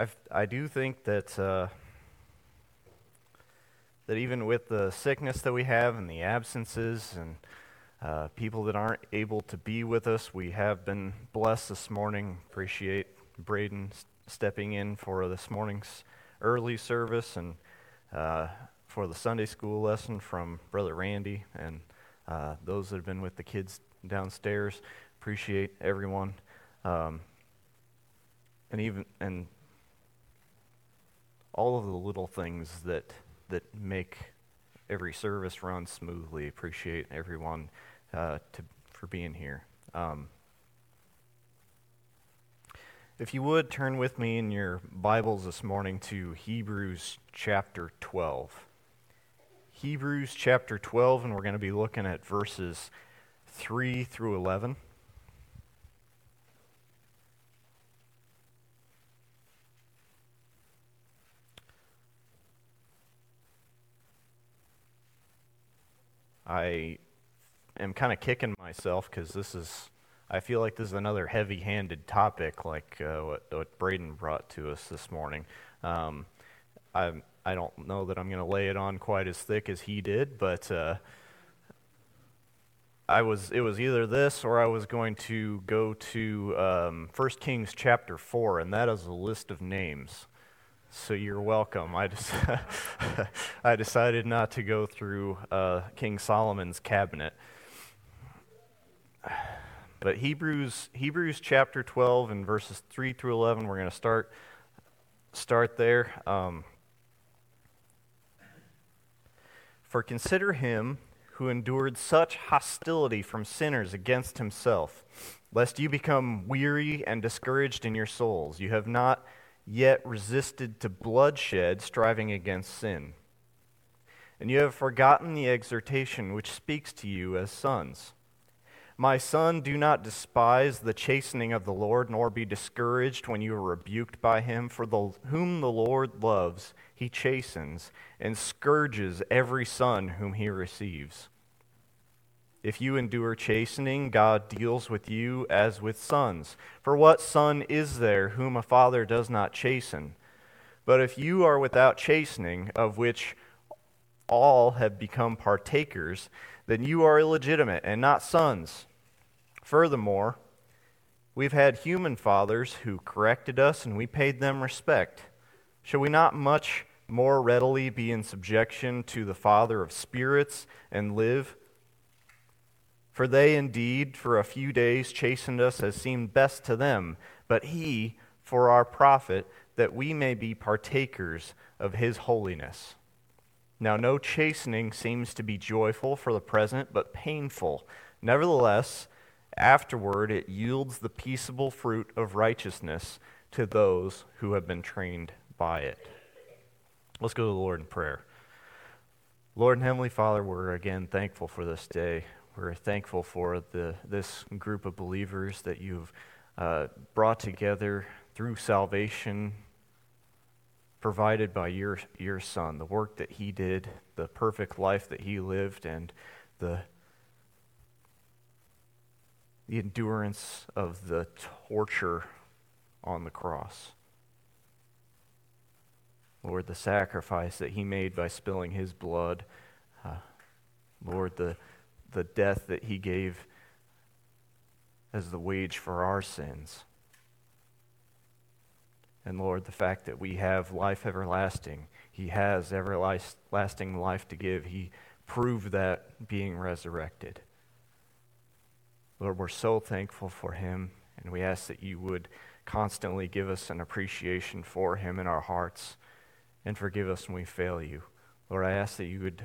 I've, I do think that uh, that even with the sickness that we have and the absences and uh, people that aren't able to be with us, we have been blessed this morning. Appreciate Braden stepping in for this morning's early service and uh, for the Sunday school lesson from Brother Randy and uh, those that have been with the kids downstairs. Appreciate everyone. Um, and even and all of the little things that that make every service run smoothly. Appreciate everyone uh, to, for being here. Um, if you would turn with me in your Bibles this morning to Hebrews chapter 12. Hebrews chapter 12, and we're going to be looking at verses 3 through 11. I am kind of kicking myself because this is, I feel like this is another heavy handed topic like uh, what, what Braden brought to us this morning. Um, I, I don't know that I'm going to lay it on quite as thick as he did, but uh, I was, it was either this or I was going to go to um, 1 Kings chapter 4, and that is a list of names. So you're welcome. I just I decided not to go through uh, King Solomon's cabinet. But Hebrews Hebrews chapter 12 and verses 3 through 11 we're going to start start there. Um, For consider him who endured such hostility from sinners against himself, lest you become weary and discouraged in your souls. You have not yet resisted to bloodshed, striving against sin. And you have forgotten the exhortation which speaks to you as sons. My son, do not despise the chastening of the Lord, nor be discouraged when you are rebuked by him. For the, whom the Lord loves, he chastens, and scourges every son whom he receives. If you endure chastening, God deals with you as with sons. For what son is there whom a father does not chasten? But if you are without chastening, of which all have become partakers, then you are illegitimate and not sons. Furthermore, we've had human fathers who corrected us and we paid them respect. Shall we not much more readily be in subjection to the Father of spirits and live? For they indeed for a few days chastened us as seemed best to them, but he for our profit, that we may be partakers of his holiness. Now, no chastening seems to be joyful for the present, but painful. Nevertheless, afterward it yields the peaceable fruit of righteousness to those who have been trained by it. Let's go to the Lord in prayer. Lord and Heavenly Father, we're again thankful for this day. We're thankful for the, this group of believers that you've uh, brought together through salvation provided by your, your Son, the work that He did, the perfect life that He lived, and the, the endurance of the torture on the cross. Lord, the sacrifice that He made by spilling His blood. Uh, Lord, the the death that he gave as the wage for our sins. And Lord, the fact that we have life everlasting, he has everlasting life to give. He proved that being resurrected. Lord, we're so thankful for him, and we ask that you would constantly give us an appreciation for him in our hearts and forgive us when we fail you. Lord, I ask that you would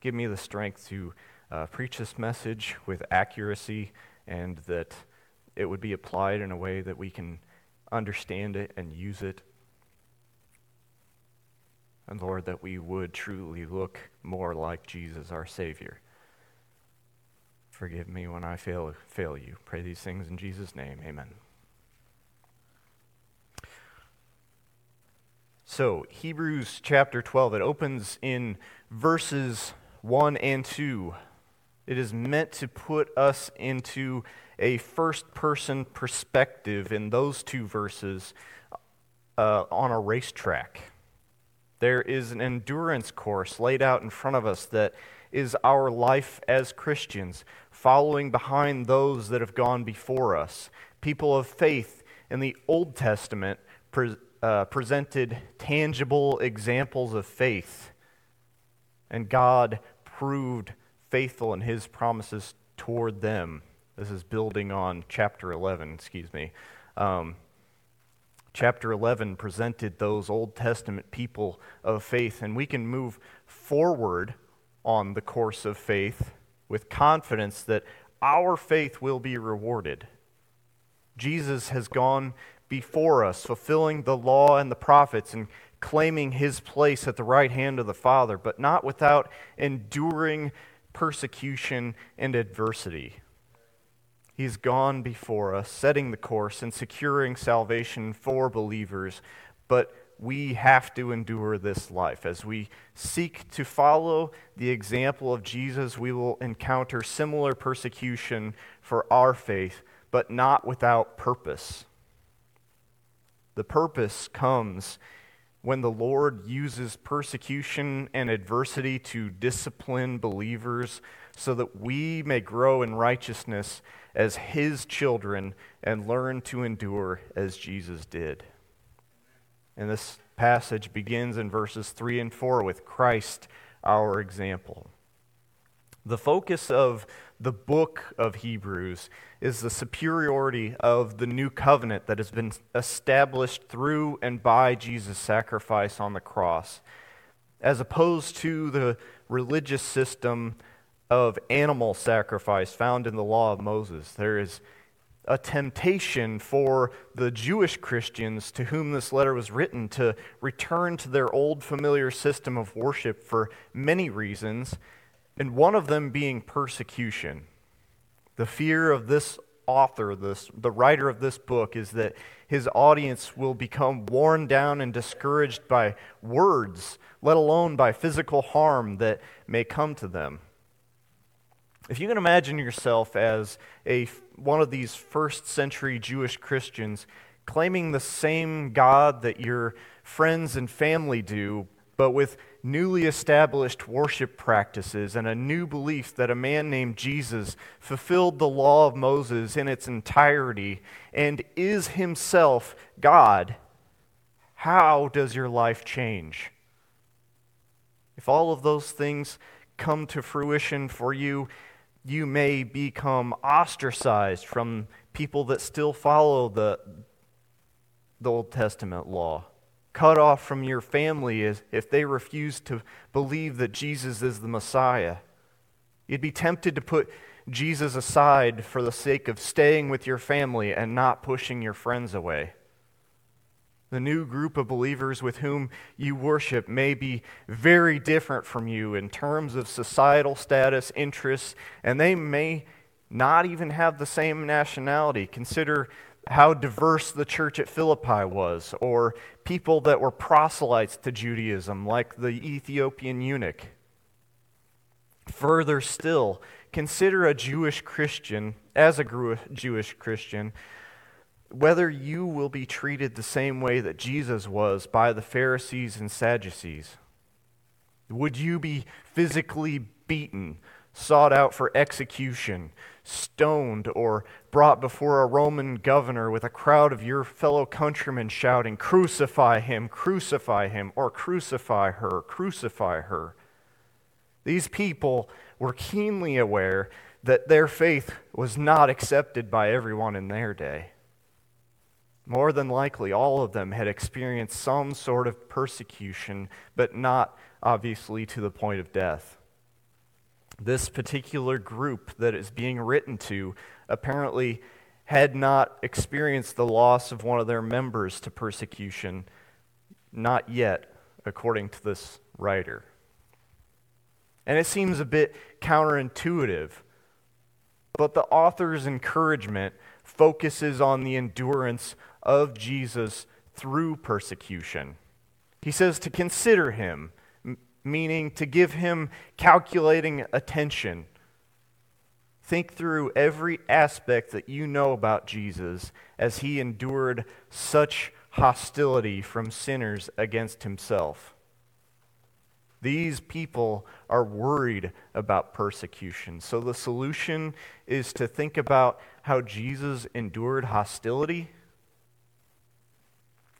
give me the strength to uh, preach this message with accuracy and that it would be applied in a way that we can understand it and use it. And Lord, that we would truly look more like Jesus, our Savior. Forgive me when I fail, fail you. Pray these things in Jesus' name. Amen. So, Hebrews chapter 12, it opens in verses 1 and 2 it is meant to put us into a first person perspective in those two verses uh, on a racetrack. There is an endurance course laid out in front of us that is our life as Christians, following behind those that have gone before us. People of faith in the Old Testament pre- uh, presented tangible examples of faith, and God proved faithful in his promises toward them. This is building on chapter 11, excuse me. Um, chapter 11 presented those Old Testament people of faith, and we can move forward on the course of faith with confidence that our faith will be rewarded. Jesus has gone before us, fulfilling the law and the prophets and claiming his place at the right hand of the Father, but not without enduring persecution and adversity. He's gone before us, setting the course and securing salvation for believers, but we have to endure this life. As we seek to follow the example of Jesus, we will encounter similar persecution for our faith, but not without purpose. The purpose comes when the Lord uses persecution and adversity to discipline believers so that we may grow in righteousness as His children and learn to endure as Jesus did. And this passage begins in verses 3 and 4 with Christ, our example. The focus of the book of Hebrews is the superiority of the new covenant that has been established through and by Jesus' sacrifice on the cross, as opposed to the religious system of animal sacrifice found in the law of Moses. There is a temptation for the Jewish Christians to whom this letter was written to return to their old familiar system of worship for many reasons, and one of them being persecution. The fear of this author, this, the writer of this book, is that his audience will become worn down and discouraged by words, let alone by physical harm that may come to them. If you can imagine yourself as a, one of these first century Jewish Christians claiming the same God that your friends and family do, but with newly established worship practices and a new belief that a man named Jesus fulfilled the law of Moses in its entirety and is himself God, how does your life change? If all of those things come to fruition for you, you may become ostracized from people that still follow the, the Old Testament law, cut off from your family is if they refuse to believe that Jesus is the Messiah. You'd be tempted to put Jesus aside for the sake of staying with your family and not pushing your friends away. The new group of believers with whom you worship may be very different from you in terms of societal status, interests, and they may not even have the same nationality. Consider how diverse the church at Philippi was, or people that were proselytes to Judaism, like the Ethiopian eunuch. Further still, consider a Jewish Christian, as a Jewish Christian, whether you will be treated the same way that Jesus was by the Pharisees and Sadducees. Would you be physically beaten, sought out for execution, stoned, or brought before a Roman governor with a crowd of your fellow countrymen shouting, Crucify him, crucify him, or crucify her, crucify her? These people were keenly aware that their faith was not accepted by everyone in their day. More than likely, all of them had experienced some sort of persecution, but not obviously to the point of death. This particular group that is being written to apparently had not experienced the loss of one of their members to persecution, not yet, according to this writer. And it seems a bit counterintuitive, but the author's encouragement focuses on the endurance of Jesus through persecution. He says to consider him, meaning to give him calculating attention. Think through every aspect that you know about Jesus as he endured such hostility from sinners against himself. These people are worried about persecution. So the solution is to think about how Jesus endured hostility.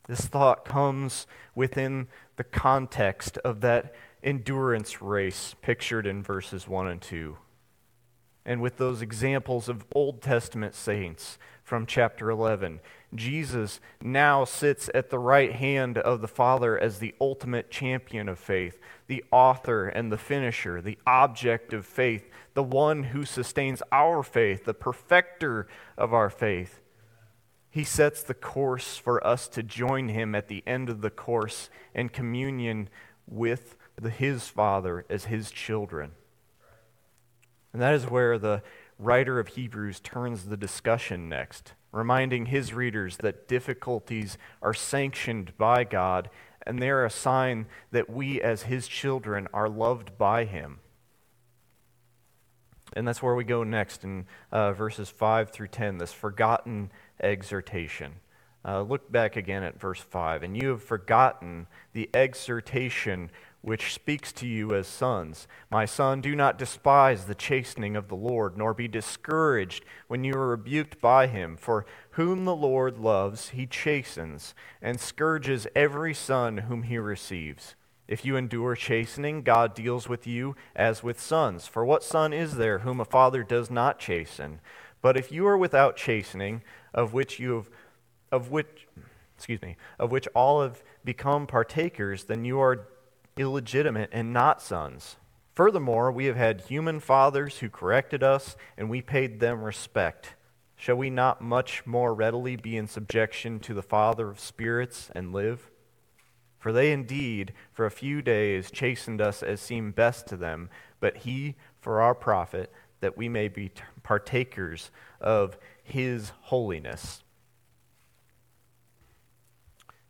This thought comes within the context of that endurance race pictured in verses 1 and 2. And with those examples of Old Testament saints from chapter 11, Jesus now sits at the right hand of the Father as the ultimate champion of faith, the author and the finisher, the object of faith, the one who sustains our faith, the perfecter of our faith. He sets the course for us to join him at the end of the course in communion with the, his Father as his children. And that is where the writer of Hebrews turns the discussion next, reminding his readers that difficulties are sanctioned by God and they're a sign that we, as his children, are loved by him. And that's where we go next in uh, verses 5 through 10, this forgotten exhortation. Uh, look back again at verse 5. And you have forgotten the exhortation which speaks to you as sons. My son, do not despise the chastening of the Lord, nor be discouraged when you are rebuked by him. For whom the Lord loves, he chastens, and scourges every son whom he receives. If you endure chastening, God deals with you as with sons. For what son is there whom a father does not chasten? But if you are without chastening, of which you have, of which, excuse me, of which all have become partakers, then you are illegitimate and not sons. Furthermore, we have had human fathers who corrected us, and we paid them respect. Shall we not much more readily be in subjection to the Father of spirits and live? For they indeed, for a few days, chastened us as seemed best to them, but he for our profit, that we may be partakers of his holiness.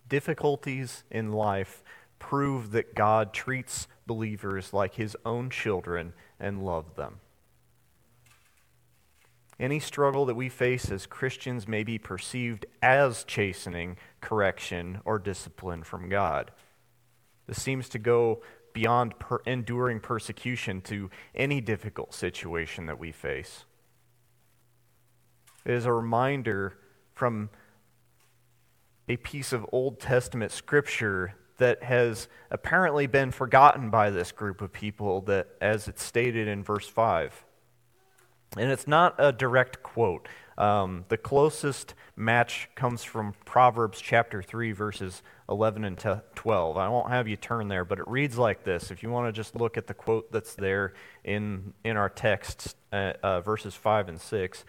Difficulties in life prove that God treats believers like his own children and loves them. Any struggle that we face as Christians may be perceived as chastening, correction, or discipline from God. This seems to go beyond per- enduring persecution to any difficult situation that we face. It is a reminder from a piece of Old Testament scripture that has apparently been forgotten by this group of people that as it's stated in verse 5 and it's not a direct quote. Um, the closest match comes from proverbs chapter 3 verses 11 and 12 i won't have you turn there but it reads like this if you want to just look at the quote that's there in, in our text uh, uh, verses 5 and 6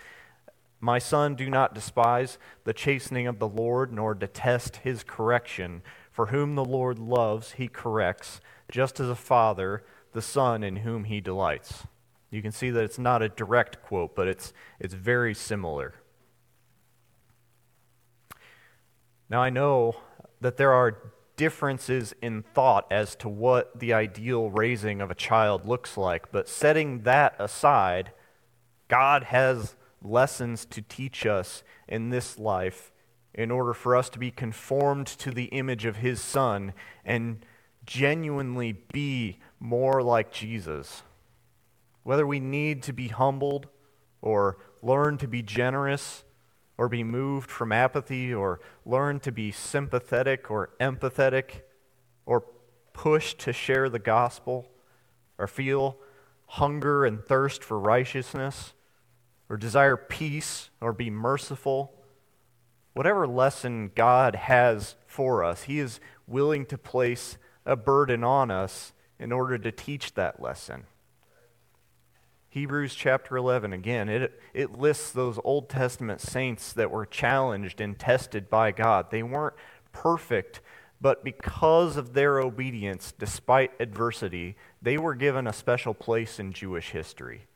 my son, do not despise the chastening of the Lord, nor detest his correction. For whom the Lord loves, he corrects, just as a father the son in whom he delights. You can see that it's not a direct quote, but it's, it's very similar. Now, I know that there are differences in thought as to what the ideal raising of a child looks like, but setting that aside, God has lessons to teach us in this life in order for us to be conformed to the image of his Son and genuinely be more like Jesus. Whether we need to be humbled or learn to be generous or be moved from apathy or learn to be sympathetic or empathetic or pushed to share the gospel or feel hunger and thirst for righteousness or desire peace or be merciful whatever lesson God has for us, He is willing to place a burden on us in order to teach that lesson. Hebrews chapter 11, again, it, it lists those Old Testament saints that were challenged and tested by God. They weren't perfect, but because of their obedience, despite adversity, they were given a special place in Jewish history.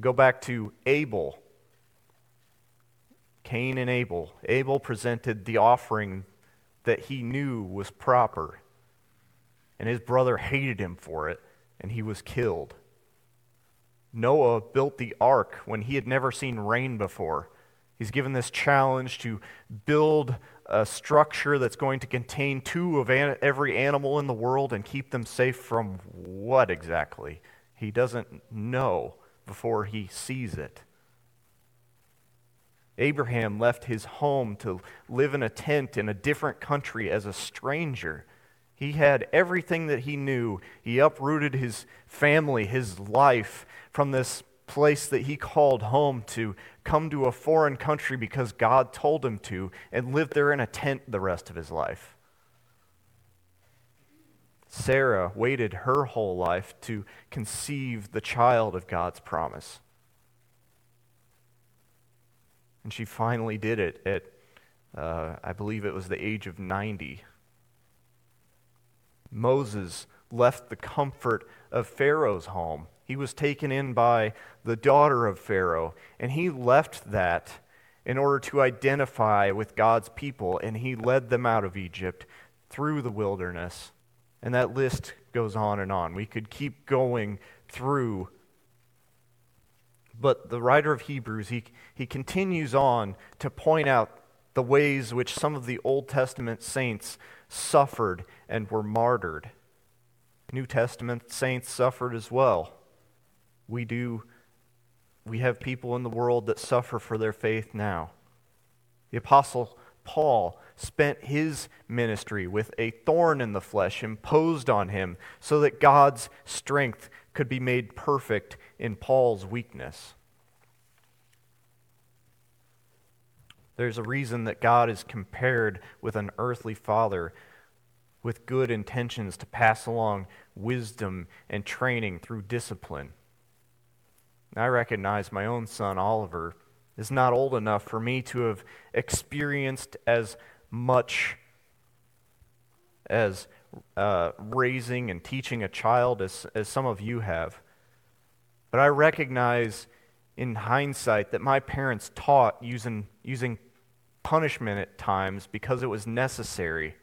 Go back to Abel Cain and Abel. Abel presented the offering that he knew was proper, and his brother hated him for it, and he was killed. Noah built the ark when he had never seen rain before, He's given this challenge to build a structure that's going to contain two of an- every animal in the world and keep them safe from what exactly? He doesn't know before he sees it. Abraham left his home to live in a tent in a different country as a stranger. He had everything that he knew. He uprooted his family, his life from this place that he called home to come to a foreign country because God told him to and live there in a tent the rest of his life. Sarah waited her whole life to conceive the child of God's promise. And she finally did it at, uh, I believe it was the age of 90. Moses left the comfort of Pharaoh's home. He was taken in by the daughter of Pharaoh, and he left that in order to identify with God's people, and he led them out of Egypt through the wilderness. And that list goes on and on. We could keep going through but the writer of Hebrews, he, he continues on to point out the ways which some of the Old Testament saints suffered and were martyred. New Testament saints suffered as well. We do we have people in the world that suffer for their faith now. The apostle Paul spent his ministry with a thorn in the flesh imposed on him so that God's strength could be made perfect in Paul's weakness. There's a reason that God is compared with an earthly father with good intentions to pass along wisdom and training through discipline. I recognize my own son, Oliver, is not old enough for me to have experienced as much as uh, raising and teaching a child as, as some of you have. But I recognize in hindsight that my parents taught using, using punishment at times because it was necessary.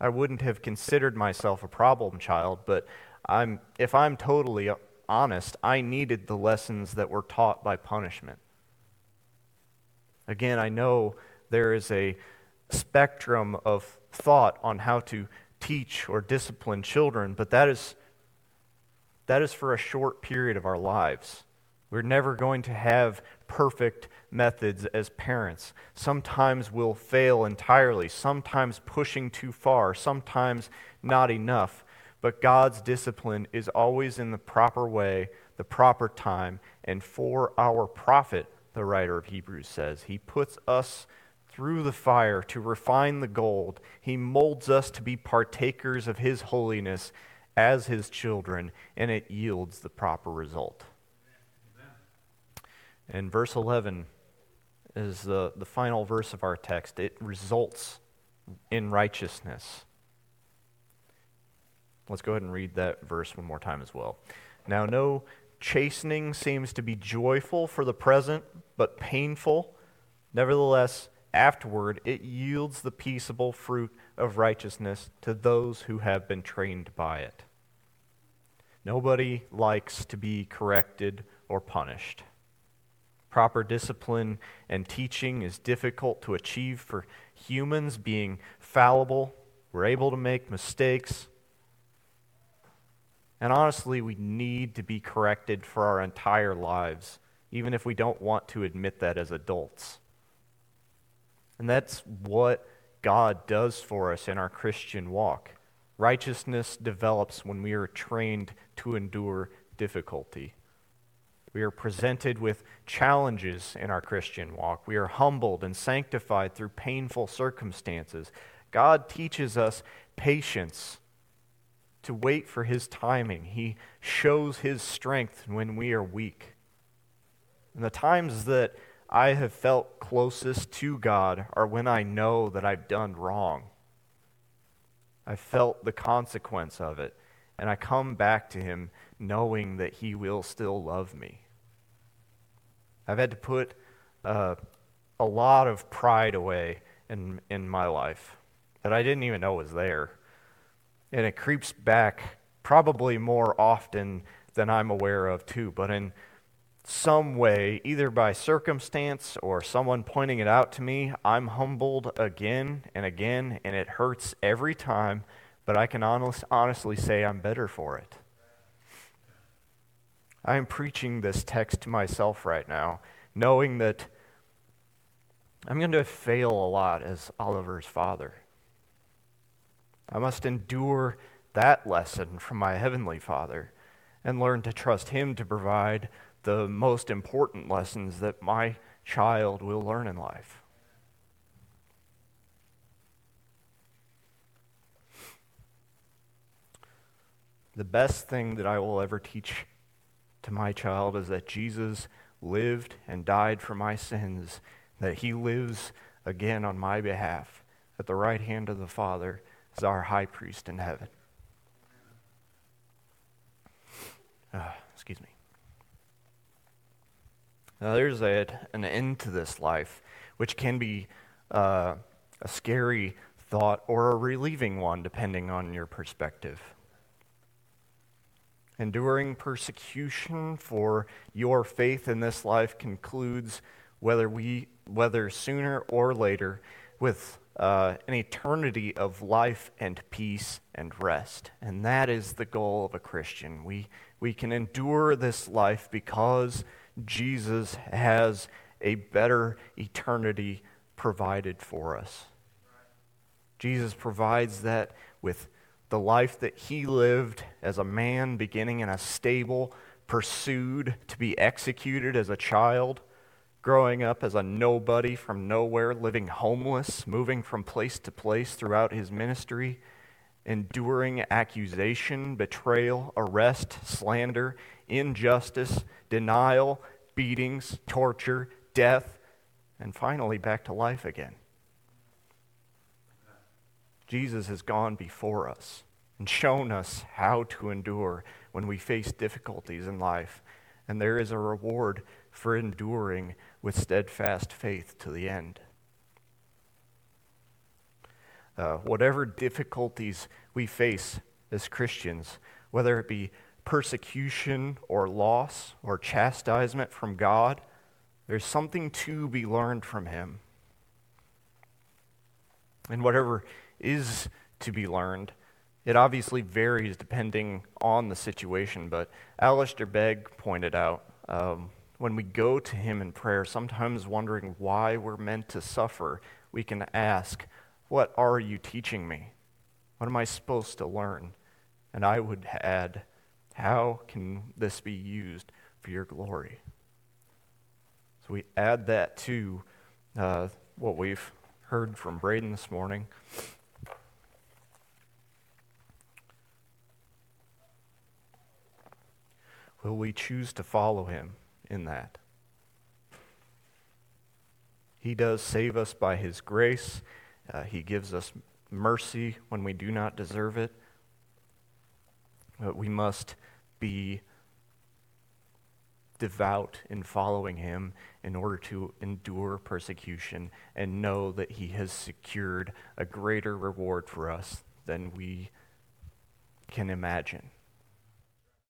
I wouldn't have considered myself a problem child, but I'm, if I'm totally honest, I needed the lessons that were taught by punishment. Again, I know there is a spectrum of thought on how to teach or discipline children, but that is that is for a short period of our lives. We're never going to have perfect methods as parents. Sometimes we'll fail entirely, sometimes pushing too far, sometimes not enough. But God's discipline is always in the proper way, the proper time, and for our profit, the writer of Hebrews says. He puts us through the fire to refine the gold. He molds us to be partakers of His holiness as his children, and it yields the proper result. And verse 11 is the, the final verse of our text. It results in righteousness. Let's go ahead and read that verse one more time as well. Now, no chastening seems to be joyful for the present, but painful. Nevertheless, afterward it yields the peaceable fruit of righteousness to those who have been trained by it. Nobody likes to be corrected or punished. Proper discipline and teaching is difficult to achieve for humans being fallible. We're able to make mistakes. And honestly, we need to be corrected for our entire lives, even if we don't want to admit that as adults. And that's what God does for us in our Christian walk. Righteousness develops when we are trained to endure difficulty. We are presented with challenges in our Christian walk. We are humbled and sanctified through painful circumstances. God teaches us patience to wait for His timing. He shows His strength when we are weak. And the times that I have felt closest to God are when I know that I've done wrong. I felt the consequence of it. And I come back to him knowing that he will still love me. I've had to put uh, a lot of pride away in, in my life that I didn't even know was there. And it creeps back probably more often than I'm aware of, too. But in some way, either by circumstance or someone pointing it out to me, I'm humbled again and again, and it hurts every time, but I can honest, honestly say I'm better for it. I am preaching this text to myself right now, knowing that I'm going to fail a lot as Oliver's father. I must endure that lesson from my heavenly Father and learn to trust Him to provide the most important lessons that my child will learn in life. The best thing that I will ever teach to my child is that Jesus lived and died for my sins, that he lives again on my behalf at the right hand of the Father as our high priest in heaven. Uh. Now, there's a, an end to this life, which can be uh, a scary thought or a relieving one, depending on your perspective. Enduring persecution for your faith in this life concludes whether we whether sooner or later with uh, an eternity of life and peace and rest. And that is the goal of a Christian. We, we can endure this life because Jesus has a better eternity provided for us. Jesus provides that with the life that he lived as a man, beginning in a stable, pursued to be executed as a child, growing up as a nobody from nowhere, living homeless, moving from place to place throughout his ministry, enduring accusation, betrayal, arrest, slander, injustice, denial, beatings, torture, death, and finally back to life again. Jesus has gone before us and shown us how to endure when we face difficulties in life. And there is a reward for enduring with steadfast faith to the end. Uh, whatever difficulties we face as Christians, whether it be persecution or loss or chastisement from God, there's something to be learned from Him. And whatever is to be learned, it obviously varies depending on the situation, but Alistair Begg pointed out um, when we go to Him in prayer, sometimes wondering why we're meant to suffer, we can ask, What are you teaching me? What am I supposed to learn? And I would add, How can this be used for your glory? So we add that to uh, what we've heard from Braden this morning. Will we choose to follow him in that? He does save us by his grace. Uh, he gives us mercy when we do not deserve it. But we must be devout in following him in order to endure persecution and know that he has secured a greater reward for us than we can imagine.